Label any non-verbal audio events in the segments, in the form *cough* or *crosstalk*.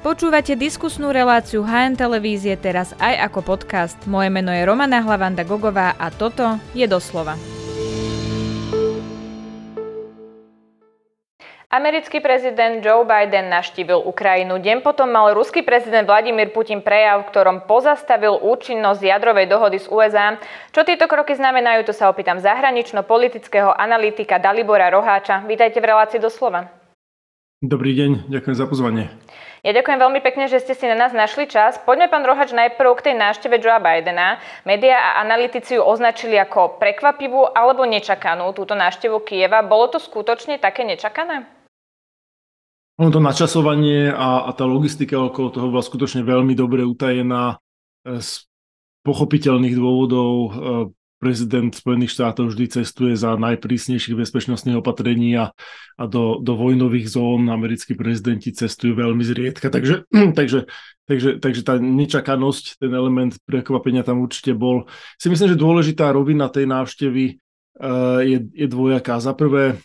Počúvate diskusnú reláciu HN Televízie teraz aj ako podcast. Moje meno je Romana Hlavanda Gogová a toto je doslova. Americký prezident Joe Biden naštívil Ukrajinu. Deň potom mal ruský prezident Vladimír Putin prejav, v ktorom pozastavil účinnosť jadrovej dohody z USA. Čo tieto kroky znamenajú, to sa opýtam zahranično-politického analytika Dalibora Roháča. Vítajte v relácii doslova. Dobrý deň, ďakujem za pozvanie. Ja ďakujem veľmi pekne, že ste si na nás našli čas. Poďme, pán Rohač, najprv k tej návšteve Joea Bidena. Media a analytici ju označili ako prekvapivú alebo nečakanú, túto návštevu Kieva. Bolo to skutočne také nečakané? Ono to načasovanie a, a tá logistika okolo toho bola skutočne veľmi dobre utajená e, z pochopiteľných dôvodov e, prezident Spojených štátov vždy cestuje za najprísnejších bezpečnostných opatrení a, a do, do vojnových zón americkí prezidenti cestujú veľmi zriedka. Takže, *clears throat* takže, takže, takže tá nečakanosť, ten element prekvapenia tam určite bol. Si myslím, že dôležitá rovina tej návštevy uh, je, je dvojaká. Za prvé,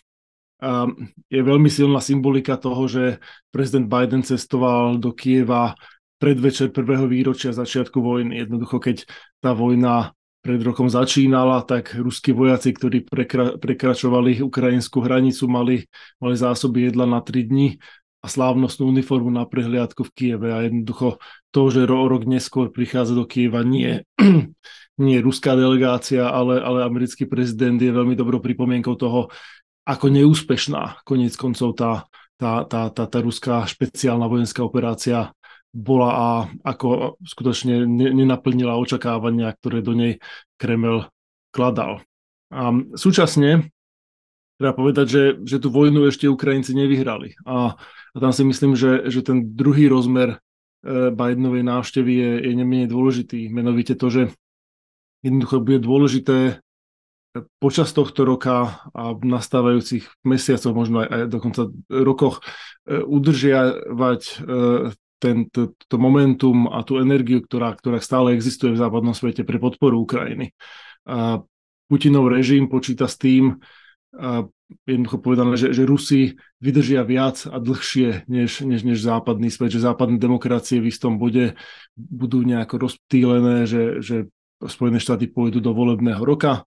uh, je veľmi silná symbolika toho, že prezident Biden cestoval do Kieva predvečer prvého výročia začiatku vojny. Jednoducho, keď tá vojna pred rokom začínala, tak ruskí vojaci, ktorí prekra- prekračovali ukrajinskú hranicu, mali, mali zásoby jedla na 3 dní a slávnostnú uniformu na prehliadku v Kieve. A jednoducho to, že ro- rok neskôr prichádza do Kieva, nie, *clears throat* nie ruská delegácia, ale, ale americký prezident je veľmi dobrou pripomienkou toho, ako neúspešná konec koncov tá, tá, tá, tá, tá ruská špeciálna vojenská operácia bola a ako skutočne nenaplnila očakávania, ktoré do nej Kreml kladal. A súčasne treba povedať, že, že tú vojnu ešte Ukrajinci nevyhrali. A, a tam si myslím, že, že ten druhý rozmer e, Bidenovej návštevy je, je nemenej dôležitý. Menovite to, že jednoducho bude dôležité počas tohto roka a v nastávajúcich mesiacoch, možno aj, aj dokonca rokoch, e, udržiavať e, ten, to, to momentum a tú energiu, ktorá, ktorá stále existuje v západnom svete pre podporu Ukrajiny. A Putinov režim počíta s tým, a jednoducho povedané, že, že Rusi vydržia viac a dlhšie než, než, než západný svet, že západné demokracie v istom bode budú nejako rozptýlené, že, že Spojené štáty pôjdu do volebného roka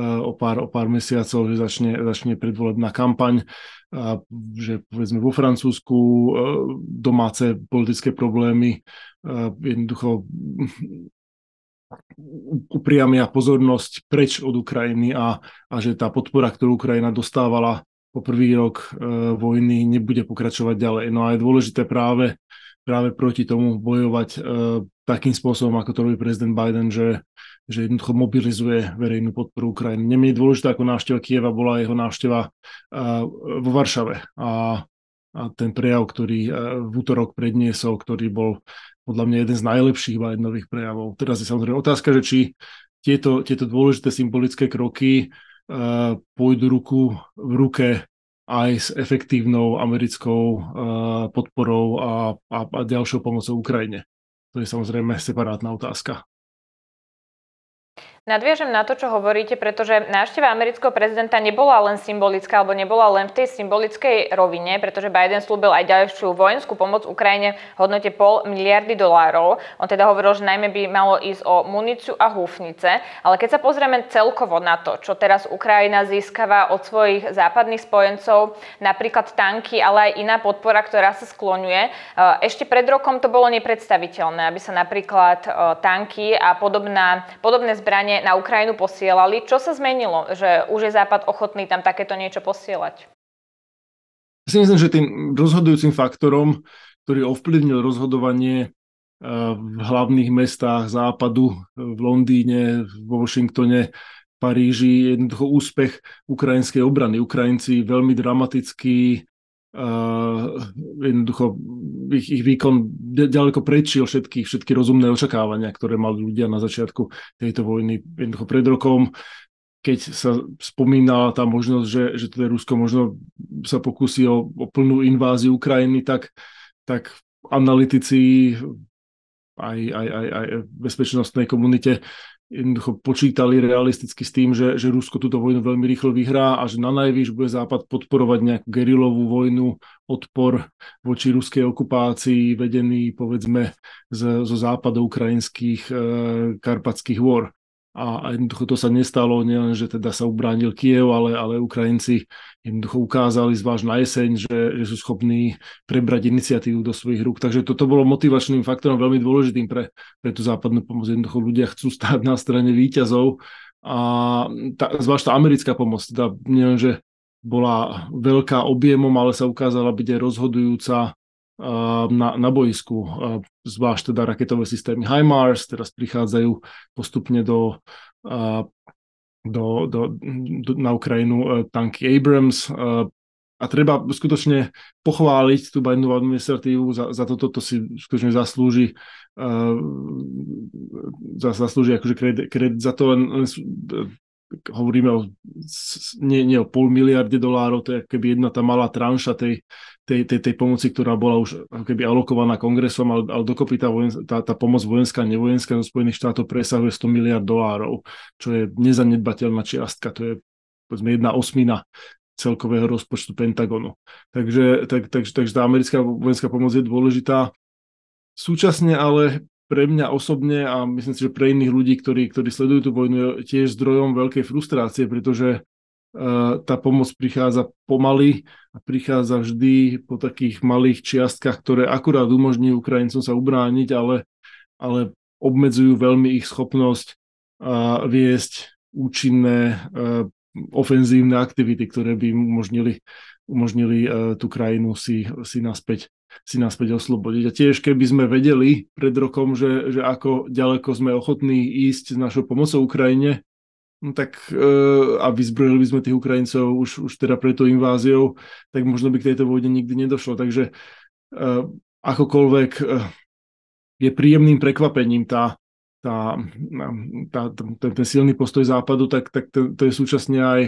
o pár, o pár mesiacov, že začne, začne predvolebná kampaň, že povedzme vo Francúzsku e, domáce politické problémy e, jednoducho upriamia pozornosť preč od Ukrajiny a, a že tá podpora, ktorú Ukrajina dostávala po prvý rok e, vojny, nebude pokračovať ďalej. No a je dôležité práve, práve proti tomu bojovať e, takým spôsobom, ako to robí prezident Biden, že že jednoducho mobilizuje verejnú podporu Ukrajiny. Nemenej dôležité ako návšteva Kieva bola jeho návšteva vo Varšave a, a ten prejav, ktorý v útorok predniesol, ktorý bol podľa mňa jeden z najlepších Bidenových prejavov. Teraz je samozrejme otázka, že či tieto, tieto dôležité symbolické kroky pôjdu ruku v ruke aj s efektívnou americkou uh, podporou a, a, a ďalšou pomocou Ukrajine. To je samozrejme separátna otázka. Nadviažem na to, čo hovoríte, pretože návšteva amerického prezidenta nebola len symbolická, alebo nebola len v tej symbolickej rovine, pretože Biden slúbil aj ďalšiu vojenskú pomoc Ukrajine v hodnote pol miliardy dolárov. On teda hovoril, že najmä by malo ísť o muníciu a húfnice. Ale keď sa pozrieme celkovo na to, čo teraz Ukrajina získava od svojich západných spojencov, napríklad tanky, ale aj iná podpora, ktorá sa skloňuje, e, ešte pred rokom to bolo nepredstaviteľné, aby sa napríklad e, tanky a podobná, podobné zbranie zbranie na Ukrajinu posielali. Čo sa zmenilo, že už je Západ ochotný tam takéto niečo posielať? Ja si myslím, že tým rozhodujúcim faktorom, ktorý ovplyvnil rozhodovanie eh, v hlavných mestách západu, v Londýne, vo Washingtone, Paríži, jednoducho úspech ukrajinskej obrany. Ukrajinci veľmi dramaticky Uh, jednoducho ich, ich výkon ďaleko prečil všetky, všetky rozumné očakávania, ktoré mali ľudia na začiatku tejto vojny. Jednoducho pred rokom, keď sa spomínala tá možnosť, že, že teda Rusko možno sa pokusí o, o plnú inváziu Ukrajiny, tak, tak analytici aj, aj, aj, aj v bezpečnostnej komunite jednoducho počítali realisticky s tým, že, že Rusko túto vojnu veľmi rýchlo vyhrá a že na najvýš bude Západ podporovať nejakú gerilovú vojnu, odpor voči ruskej okupácii, vedený povedzme z, zo západu ukrajinských e, karpatských hôr a jednoducho to sa nestalo, nielen, že teda sa ubránil Kiev, ale, ale Ukrajinci jednoducho ukázali zvlášť na jeseň, že, že sú schopní prebrať iniciatívu do svojich rúk. Takže toto bolo motivačným faktorom veľmi dôležitým pre, pre tú západnú pomoc. Jednoducho ľudia chcú stáť na strane výťazov a tá, zvlášť tá americká pomoc, teda nielen, že bola veľká objemom, ale sa ukázala byť aj rozhodujúca na, na boisku, zvlášť teda raketové systémy HIMARS, teraz prichádzajú postupne do, do, do, do, na Ukrajinu e, tanky Abrams. A treba skutočne pochváliť tú Bidenovú administratívu, za, za toto to si skutočne zaslúži zaslúži akože kredit, kredit za to, len, len hovoríme o, nie, nie o pol miliarde dolárov, to je keby jedna tá malá tranša tej, tej, tej, tej pomoci, ktorá bola už keby alokovaná kongresom, ale, ale dokopy tá, vojen, tá, tá pomoc vojenská a nevojenská zo Spojených štátov presahuje 100 miliard dolárov, čo je nezanedbateľná čiastka, to je povedzme jedna osmina celkového rozpočtu Pentagonu. Takže, tak, tak, takže tá americká vojenská pomoc je dôležitá. Súčasne ale pre mňa osobne a myslím si, že pre iných ľudí, ktorí, ktorí sledujú tú vojnu, je tiež zdrojom veľkej frustrácie, pretože tá pomoc prichádza pomaly a prichádza vždy po takých malých čiastkách, ktoré akurát umožní Ukrajincom sa ubrániť, ale, ale obmedzujú veľmi ich schopnosť viesť účinné ofenzívne aktivity, ktoré by umožnili, umožnili tú krajinu si, si naspäť si naspäť oslobodiť. A tiež keby sme vedeli pred rokom, že, že ako ďaleko sme ochotní ísť s našou pomocou Ukrajine, no tak e, a vyzbrojili by sme tých Ukrajincov už, už teda pred tou inváziou, tak možno by k tejto vojne nikdy nedošlo. Takže e, akokoľvek e, je príjemným prekvapením tá, tá, tá, ten, ten silný postoj západu, tak, tak to, to je súčasne aj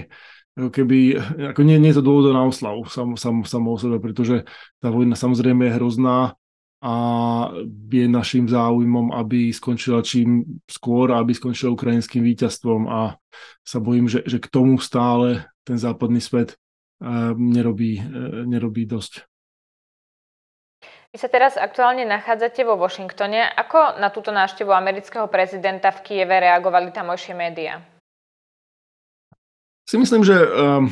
keby, ako nie, nie je to dôvod na oslavu sam, sam, samo o sebe, pretože tá vojna samozrejme je hrozná, a je našim záujmom, aby skončila čím skôr, aby skončila ukrajinským víťazstvom a sa bojím, že, že k tomu stále ten západný svet uh, nerobí, uh, nerobí dosť. Vy sa teraz aktuálne nachádzate vo Washingtone. Ako na túto návštevu amerického prezidenta v Kieve reagovali tamojšie médiá? Si myslím, že um,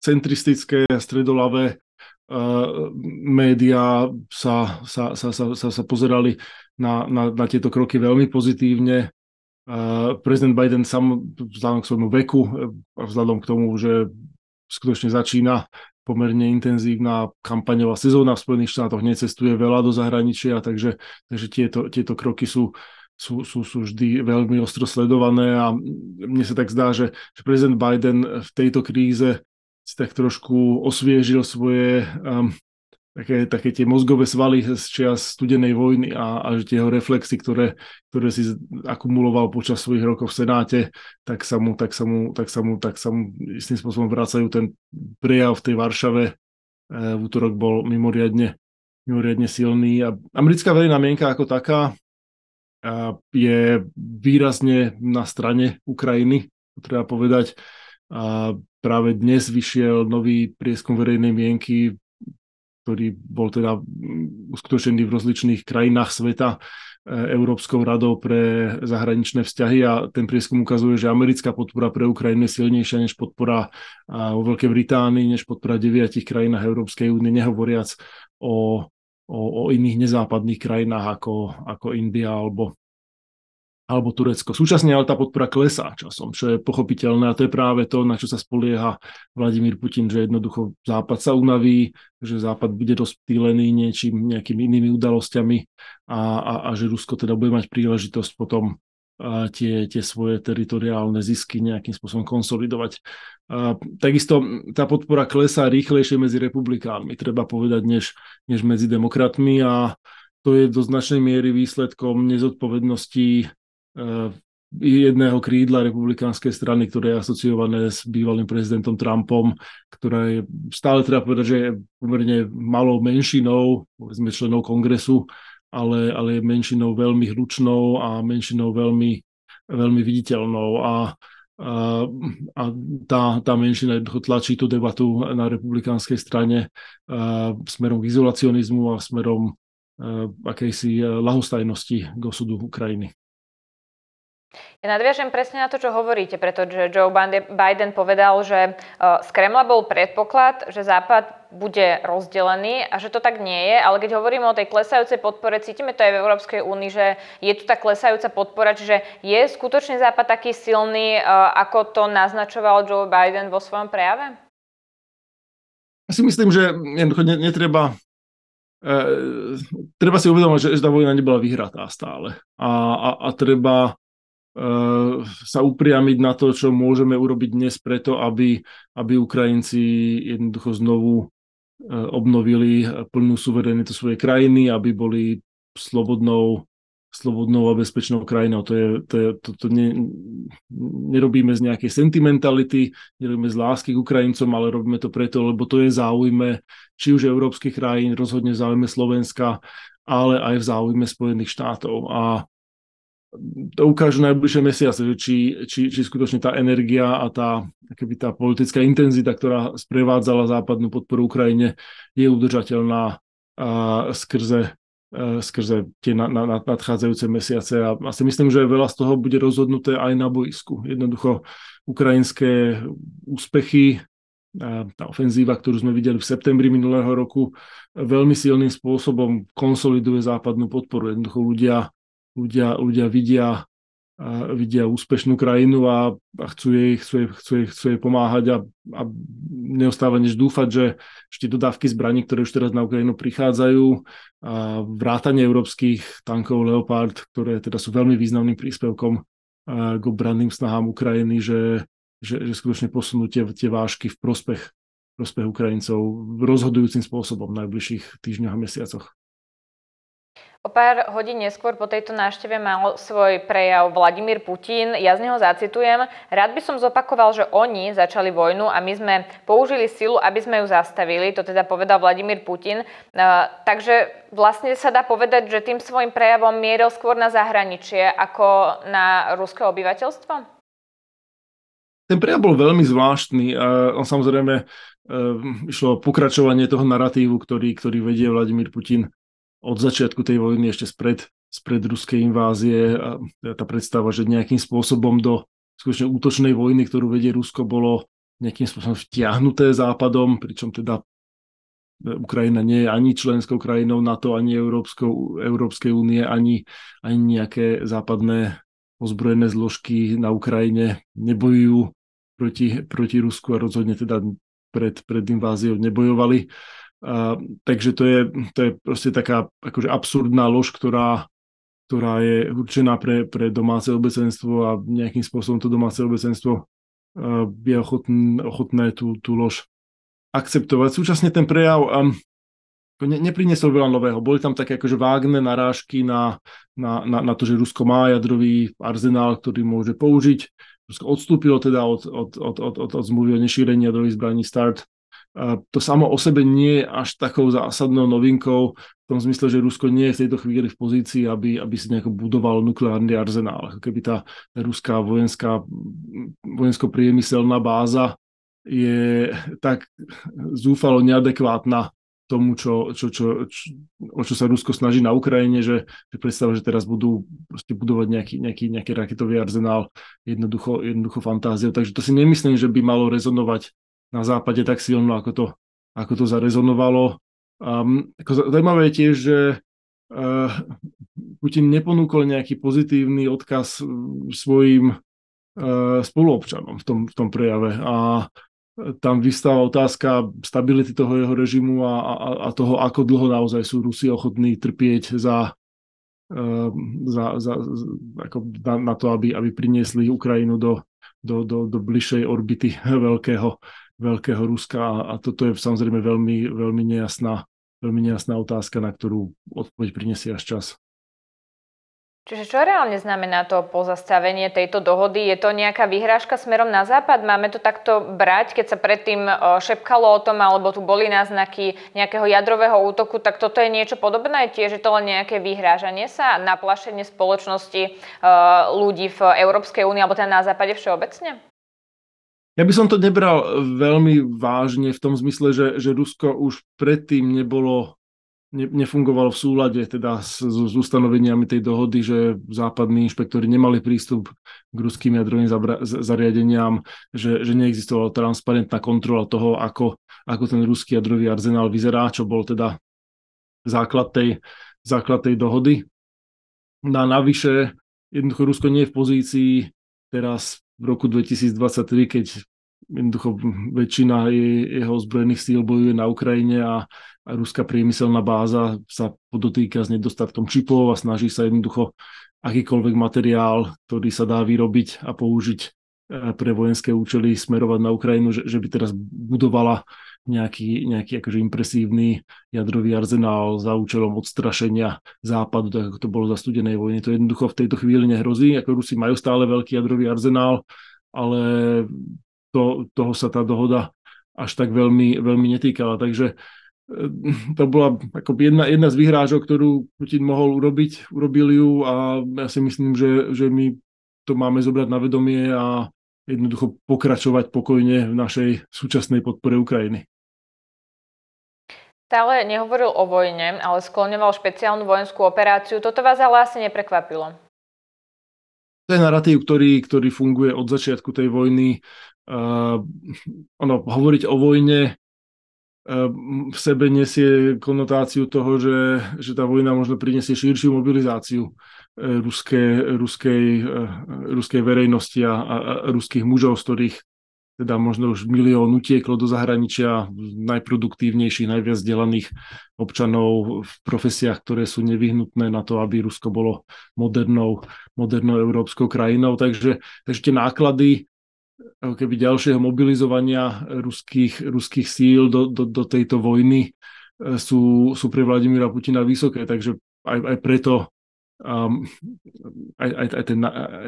centristické stredolavé médiá sa, sa, sa, sa, sa, sa pozerali na, na, na tieto kroky veľmi pozitívne. Prezident Biden sám vzhľadom k svojmu veku a vzhľadom k tomu, že skutočne začína pomerne intenzívna kampaňová sezóna v Spojených štátoch, necestuje veľa do zahraničia, takže, takže tieto, tieto kroky sú, sú, sú, sú vždy veľmi ostro sledované a mne sa tak zdá, že, že prezident Biden v tejto kríze si tak trošku osviežil svoje um, také, také tie mozgové svaly z čias studenej vojny a, a že tie jeho reflexy, ktoré, ktoré si akumuloval počas svojich rokov v Senáte, tak sa mu, tak sa mu, tak sa mu, tak sa mu istým spôsobom vracajú. Ten prejav v tej Varšave e, v útorok bol mimoriadne, mimoriadne silný. A americká verejná mienka ako taká je výrazne na strane Ukrajiny, treba povedať. A práve dnes vyšiel nový prieskum verejnej mienky, ktorý bol teda uskutočený v rozličných krajinách sveta e, Európskou radou pre zahraničné vzťahy a ten prieskum ukazuje, že americká podpora pre Ukrajinu je silnejšia než podpora vo Veľkej Británii, než podpora deviatich krajinách Európskej únie, nehovoriac o, o, o iných nezápadných krajinách ako, ako India alebo, alebo Turecko. Súčasne ale tá podpora klesá časom, čo je pochopiteľné a to je práve to, na čo sa spolieha Vladimír Putin, že jednoducho Západ sa unaví, že Západ bude rozptýlený niečím, nejakými inými udalosťami a, a, a že Rusko teda bude mať príležitosť potom tie, tie svoje teritoriálne zisky nejakým spôsobom konsolidovať. Takisto tá podpora klesá rýchlejšie medzi republikánmi, treba povedať, než, než medzi demokratmi a to je do značnej miery výsledkom nezodpovednosti Eh, jedného krídla republikánskej strany, ktoré je asociované s bývalým prezidentom Trumpom, ktorá je stále treba povedať, že je pomerne malou menšinou, povedzme členov kongresu, ale, ale je menšinou veľmi hlučnou a menšinou veľmi veľmi viditeľnou a, a, a tá, tá menšina tlačí tú debatu na republikánskej strane a, smerom k izolacionizmu a smerom akejsi lahostajnosti k osudu Ukrajiny. Ja nadviažem presne na to, čo hovoríte, pretože Joe Biden povedal, že z Kremla bol predpoklad, že Západ bude rozdelený a že to tak nie je, ale keď hovoríme o tej klesajúcej podpore, cítime to aj v Európskej únii, že je tu tá klesajúca podpora, čiže je skutočne Západ taký silný, ako to naznačoval Joe Biden vo svojom prejave? Ja si myslím, že netreba e, treba si uvedomať, že tá vojna nebola vyhratá stále a, a, a treba sa upriamiť na to, čo môžeme urobiť dnes preto, aby, aby Ukrajinci jednoducho znovu e, obnovili plnú suverenitu svojej krajiny, aby boli slobodnou, slobodnou a bezpečnou krajinou. To, je, to, je, to, to ne, nerobíme z nejakej sentimentality, nerobíme z lásky k Ukrajincom, ale robíme to preto, lebo to je záujme či už európskych krajín, rozhodne v záujme Slovenska, ale aj v záujme Spojených štátov. A to ukážu najbližšie mesiace, že či, či, či skutočne tá energia a tá, keby tá politická intenzita, ktorá sprevádzala západnú podporu Ukrajine, je udržateľná a skrze, a skrze tie na, na, nadchádzajúce mesiace. A, a si myslím, že veľa z toho bude rozhodnuté aj na boisku. Jednoducho ukrajinské úspechy, tá ofenzíva, ktorú sme videli v septembri minulého roku, veľmi silným spôsobom konsoliduje západnú podporu. Jednoducho ľudia ľudia, ľudia vidia, vidia úspešnú krajinu a, a chcú, jej, chcú, jej, chcú, jej, chcú jej pomáhať a, a neostáva než dúfať, že ešte dodávky zbraní, ktoré už teraz na Ukrajinu prichádzajú, a vrátanie európskych tankov Leopard, ktoré teda sú veľmi významným príspevkom k obranným snahám Ukrajiny, že, že, že skutočne posunú tie, tie vážky v prospech, prospech Ukrajincov rozhodujúcim spôsobom v najbližších týždňoch a mesiacoch. O pár hodín neskôr po tejto návšteve mal svoj prejav Vladimír Putin. Ja z neho zacitujem. Rád by som zopakoval, že oni začali vojnu a my sme použili silu, aby sme ju zastavili. To teda povedal Vladimír Putin. takže vlastne sa dá povedať, že tým svojim prejavom mieril skôr na zahraničie ako na ruské obyvateľstvo? Ten prejav bol veľmi zvláštny. On samozrejme išlo pokračovanie toho narratívu, ktorý, ktorý vedie Vladimír Putin od začiatku tej vojny, ešte spred, spred ruskej invázie a tá predstava, že nejakým spôsobom do skutočne útočnej vojny, ktorú vedie Rusko, bolo nejakým spôsobom vtiahnuté západom, pričom teda Ukrajina nie je ani členskou krajinou NATO, ani Európskou, Európskej únie, ani, ani nejaké západné ozbrojené zložky na Ukrajine nebojujú proti, proti Rusku a rozhodne teda pred, pred inváziou nebojovali. A, takže to je, to je proste taká akože absurdná lož, ktorá, ktorá je určená pre, pre domáce obecenstvo a nejakým spôsobom to domáce obecenstvo je ochotné, ochotné tú, tú lož akceptovať. Súčasne ten prejav um, ne, nepriniesol veľa nového. Boli tam také akože vágne narážky na, na, na, na to, že Rusko má jadrový arzenál, ktorý môže použiť. Rusko odstúpilo teda od, od, od, od, od, od zmluvy o nešírení jadrových zbraní START to samo o sebe nie je až takou zásadnou novinkou v tom zmysle, že Rusko nie je v tejto chvíli v pozícii, aby, aby si nejako budoval nukleárny arzenál. Keby tá ruská vojenská, vojensko-priemyselná báza je tak zúfalo neadekvátna tomu, čo, čo, čo, čo, o čo sa Rusko snaží na Ukrajine, že, že predstava, že teraz budú budovať nejaký, nejaký, nejaký raketový arzenál, jednoducho, jednoducho fantáziou. Takže to si nemyslím, že by malo rezonovať na západe tak silno, ako to, ako to zarezonovalo. Um, ako zaujímavé je tiež, že uh, Putin neponúkol nejaký pozitívny odkaz svojim uh, spoluobčanom v tom, v tom prejave a tam vystáva otázka stability toho jeho režimu a, a, a toho, ako dlho naozaj sú Rusi ochotní trpieť za, uh, za, za, ako na, na to, aby, aby priniesli Ukrajinu do, do, do, do bližšej orbity *laughs* veľkého veľkého Ruska a toto je samozrejme veľmi, veľmi, nejasná, veľmi nejasná otázka, na ktorú odpoveď prinesie až čas. Čiže čo reálne znamená to pozastavenie tejto dohody? Je to nejaká vyhrážka smerom na západ? Máme to takto brať, keď sa predtým šepkalo o tom, alebo tu boli náznaky nejakého jadrového útoku, tak toto je niečo podobné? Tiež je to len nejaké vyhrážanie sa, naplašenie spoločnosti ľudí v Európskej únii alebo teda na západe všeobecne? Ja by som to nebral veľmi vážne v tom zmysle, že, že Rusko už predtým nebolo ne, nefungovalo v súlade teda s, s ustanoveniami tej dohody, že západní inšpektori nemali prístup k ruským jadrovým zabra- zariadeniam, že, že neexistovala transparentná kontrola toho, ako, ako ten ruský jadrový arzenál vyzerá, čo bol teda základ tej, základ tej dohody. Na navyše, jednoducho Rusko nie je v pozícii teraz v roku 2023, keď jednoducho väčšina jeho ozbrojených síl bojuje na Ukrajine a, ruská priemyselná báza sa podotýka s nedostatkom čipov a snaží sa jednoducho akýkoľvek materiál, ktorý sa dá vyrobiť a použiť e, pre vojenské účely smerovať na Ukrajinu, že, že by teraz budovala nejaký, nejaký akože impresívny jadrový arzenál za účelom odstrašenia západu, tak ako to bolo za studenej vojny. To jednoducho v tejto chvíli nehrozí, ako Rusi majú stále veľký jadrový arzenál, ale to, toho sa tá dohoda až tak veľmi, veľmi netýkala. Takže eh, to bola ako jedna, jedna z vyhrážok, ktorú Putin mohol urobiť, urobil ju a ja si myslím, že, že my to máme zobrať na vedomie a jednoducho pokračovať pokojne v našej súčasnej podpore Ukrajiny. Stále nehovoril o vojne, ale skloňoval špeciálnu vojenskú operáciu. Toto vás ale asi neprekvapilo. To je narratív, ktorý, ktorý funguje od začiatku tej vojny uh, ono, hovoriť o vojne uh, v sebe nesie konotáciu toho, že, že tá vojna možno prinesie širšiu mobilizáciu uh, ruské, ruskej, uh, ruskej verejnosti a, a, a ruských mužov, z ktorých teda možno už milión utieklo do zahraničia najproduktívnejších, najviac vzdelaných občanov v profesiách, ktoré sú nevyhnutné na to, aby Rusko bolo modernou, modernou európskou krajinou. Takže, takže tie náklady ako keby ďalšieho mobilizovania ruských, ruských síl do, do, do tejto vojny e, sú, sú pre Vladimíra Putina vysoké, takže aj, aj preto um, aj, aj, aj ten,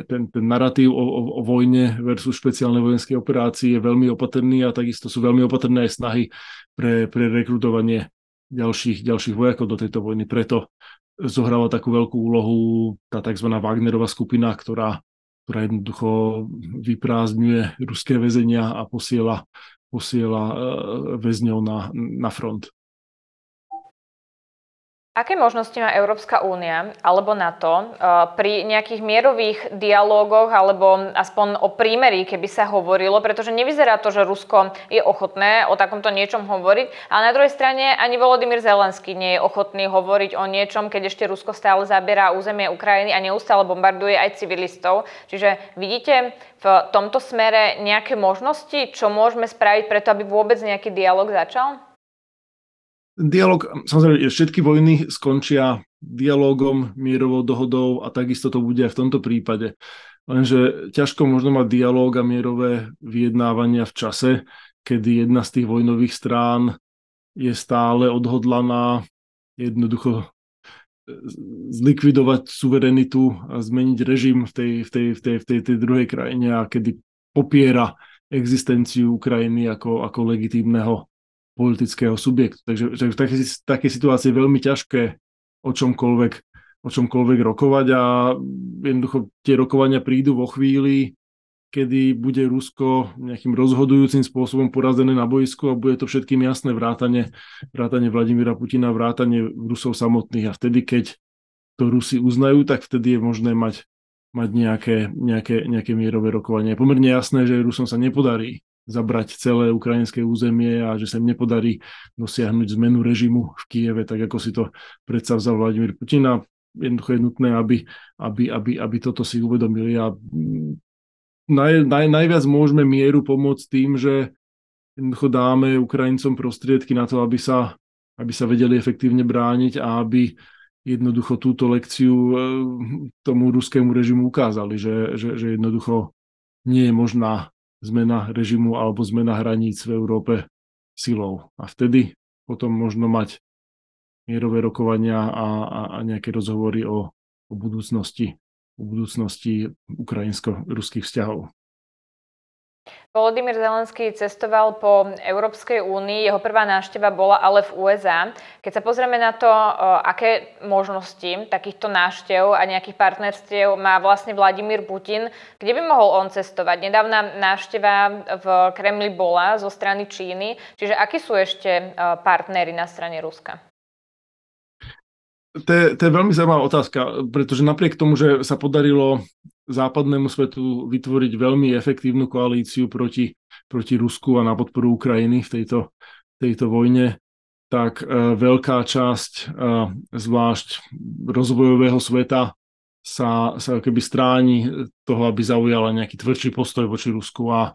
ten, ten narratív o, o, o vojne versus špeciálne vojenské operácie je veľmi opatrný a takisto sú veľmi opatrné aj snahy pre, pre rekrutovanie ďalších, ďalších vojakov do tejto vojny. Preto zohráva takú veľkú úlohu tá tzv. Wagnerová skupina, ktorá ktorá jednoducho vyprázdňuje ruské väzenia a posiela, posiela e, väzňov na, na front. Aké možnosti má Európska únia alebo NATO eh, pri nejakých mierových dialógoch alebo aspoň o prímerí, keby sa hovorilo, pretože nevyzerá to, že Rusko je ochotné o takomto niečom hovoriť, ale na druhej strane ani Volodymyr Zelenský nie je ochotný hovoriť o niečom, keď ešte Rusko stále zaberá územie Ukrajiny a neustále bombarduje aj civilistov. Čiže vidíte v tomto smere nejaké možnosti, čo môžeme spraviť preto, aby vôbec nejaký dialog začal? Dialóg, samozrejme, všetky vojny skončia dialogom, mierovou dohodou a takisto to bude aj v tomto prípade. Lenže ťažko možno mať dialóg a mierové vyjednávania v čase, kedy jedna z tých vojnových strán je stále odhodlaná jednoducho e, zlikvidovať suverenitu a zmeniť režim v tej, v tej, v tej, v tej, tej druhej krajine a kedy popiera existenciu Ukrajiny ako, ako legitímneho politického subjektu. Takže, že v takej, takej situácii je veľmi ťažké o čomkoľvek, o čomkoľvek rokovať a jednoducho tie rokovania prídu vo chvíli, kedy bude Rusko nejakým rozhodujúcim spôsobom porazené na boisku a bude to všetkým jasné vrátane, vrátane Vladimíra Putina, vrátane Rusov samotných. A vtedy, keď to Rusi uznajú, tak vtedy je možné mať, mať nejaké, nejaké, nejaké mierové rokovanie. Je pomerne jasné, že Rusom sa nepodarí zabrať celé ukrajinské územie a že sa im nepodarí dosiahnuť zmenu režimu v Kieve, tak ako si to predsa vzal Vladimír Putin. A jednoducho je nutné, aby, aby, aby, aby toto si uvedomili. A naj, naj, najviac môžeme mieru pomôcť tým, že jednoducho dáme Ukrajincom prostriedky na to, aby sa, aby sa vedeli efektívne brániť a aby jednoducho túto lekciu eh, tomu ruskému režimu ukázali, že, že, že jednoducho nie je možná zmena režimu alebo zmena hraníc v Európe silou. A vtedy potom možno mať mierové rokovania a, a, a nejaké rozhovory o, o budúcnosti, o budúcnosti ukrajinsko-ruských vzťahov. Volodymyr Zelenský cestoval po Európskej únii, jeho prvá návšteva bola ale v USA. Keď sa pozrieme na to, aké možnosti takýchto návštev a nejakých partnerstiev má vlastne Vladimír Putin, kde by mohol on cestovať? Nedávna návšteva v Kremli bola zo strany Číny, čiže akí sú ešte partnery na strane Ruska? To je, to je veľmi zaujímavá otázka, pretože napriek tomu, že sa podarilo západnému svetu vytvoriť veľmi efektívnu koalíciu proti, proti Rusku a na podporu Ukrajiny v tejto, tejto vojne, tak uh, veľká časť, uh, zvlášť rozvojového sveta, sa, sa keby stráni toho, aby zaujala nejaký tvrdší postoj voči Rusku a,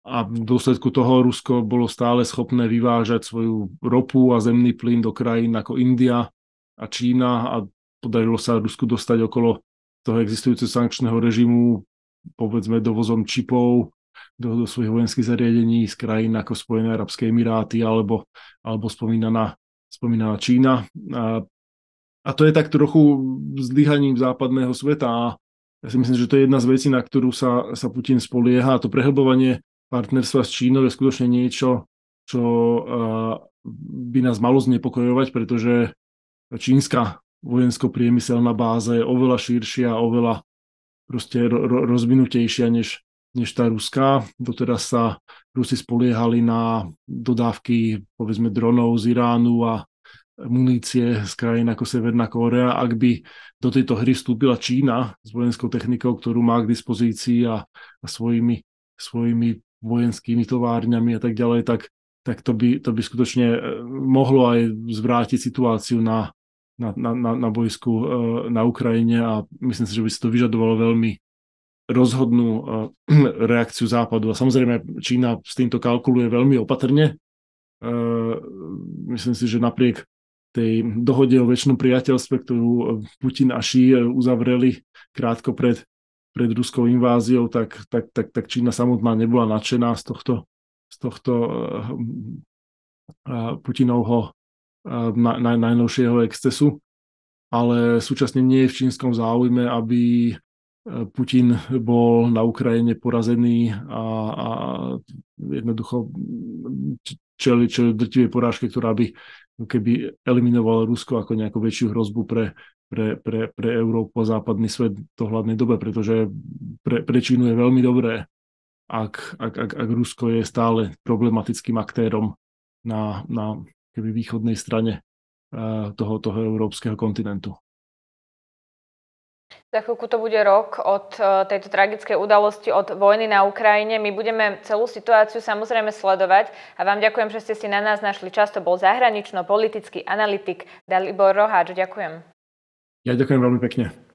a v dôsledku toho Rusko bolo stále schopné vyvážať svoju ropu a zemný plyn do krajín ako India a Čína a podarilo sa Rusku dostať okolo toho existujúceho sankčného režimu, povedzme dovozom čipov do, do svojich vojenských zariadení z krajín ako Spojené arabské emiráty alebo, alebo spomínaná, spomínaná Čína. A, a to je tak trochu zlyhaním západného sveta a ja si myslím, že to je jedna z vecí, na ktorú sa, sa Putin spolieha a to prehlbovanie partnerstva s Čínou je skutočne niečo, čo by nás malo znepokojovať, pretože čínska vojensko-priemyselná báza je oveľa širšia, oveľa proste ro- rozvinutejšia než, než tá ruská. Doteraz sa Rusi spoliehali na dodávky povedzme dronov z Iránu a munície z krajín ako Severná Kórea. Ak by do tejto hry vstúpila Čína s vojenskou technikou, ktorú má k dispozícii a, a svojimi, svojimi vojenskými továrňami a tak ďalej, tak, tak to, by, to by skutočne eh, mohlo aj zvrátiť situáciu na, na, na, na, na bojsku uh, na Ukrajine a myslím si, že by si to vyžadovalo veľmi rozhodnú uh, *clears throat* reakciu Západu. A samozrejme Čína s týmto kalkuluje veľmi opatrne. Uh, myslím si, že napriek tej dohode o väčšnom priateľstve, ktorú Putin a Xi uzavreli krátko pred, pred ruskou inváziou, tak, tak, tak, tak Čína samotná nebola nadšená z tohto, z tohto Putinovho na, na, najnovšieho excesu, ale súčasne nie je v čínskom záujme, aby e, Putin bol na Ukrajine porazený a, a jednoducho čeli, čeli drtivej porážke, ktorá by keby eliminovala Rusko ako nejakú väčšiu hrozbu pre, pre, pre, pre Európu a západný svet v hľadnej dobe, pretože pre, pre Čínu je veľmi dobré, ak, ak, ak, ak Rusko je stále problematickým aktérom na, na keby východnej strane toho, toho európskeho kontinentu. Za chvíľku to bude rok od eh, tejto tragickej udalosti, od vojny na Ukrajine. My budeme celú situáciu samozrejme sledovať a vám ďakujem, že ste si na nás našli čas. To bol zahranično-politický analytik Dalibor Roháč. Ďakujem. Ja ďakujem veľmi pekne.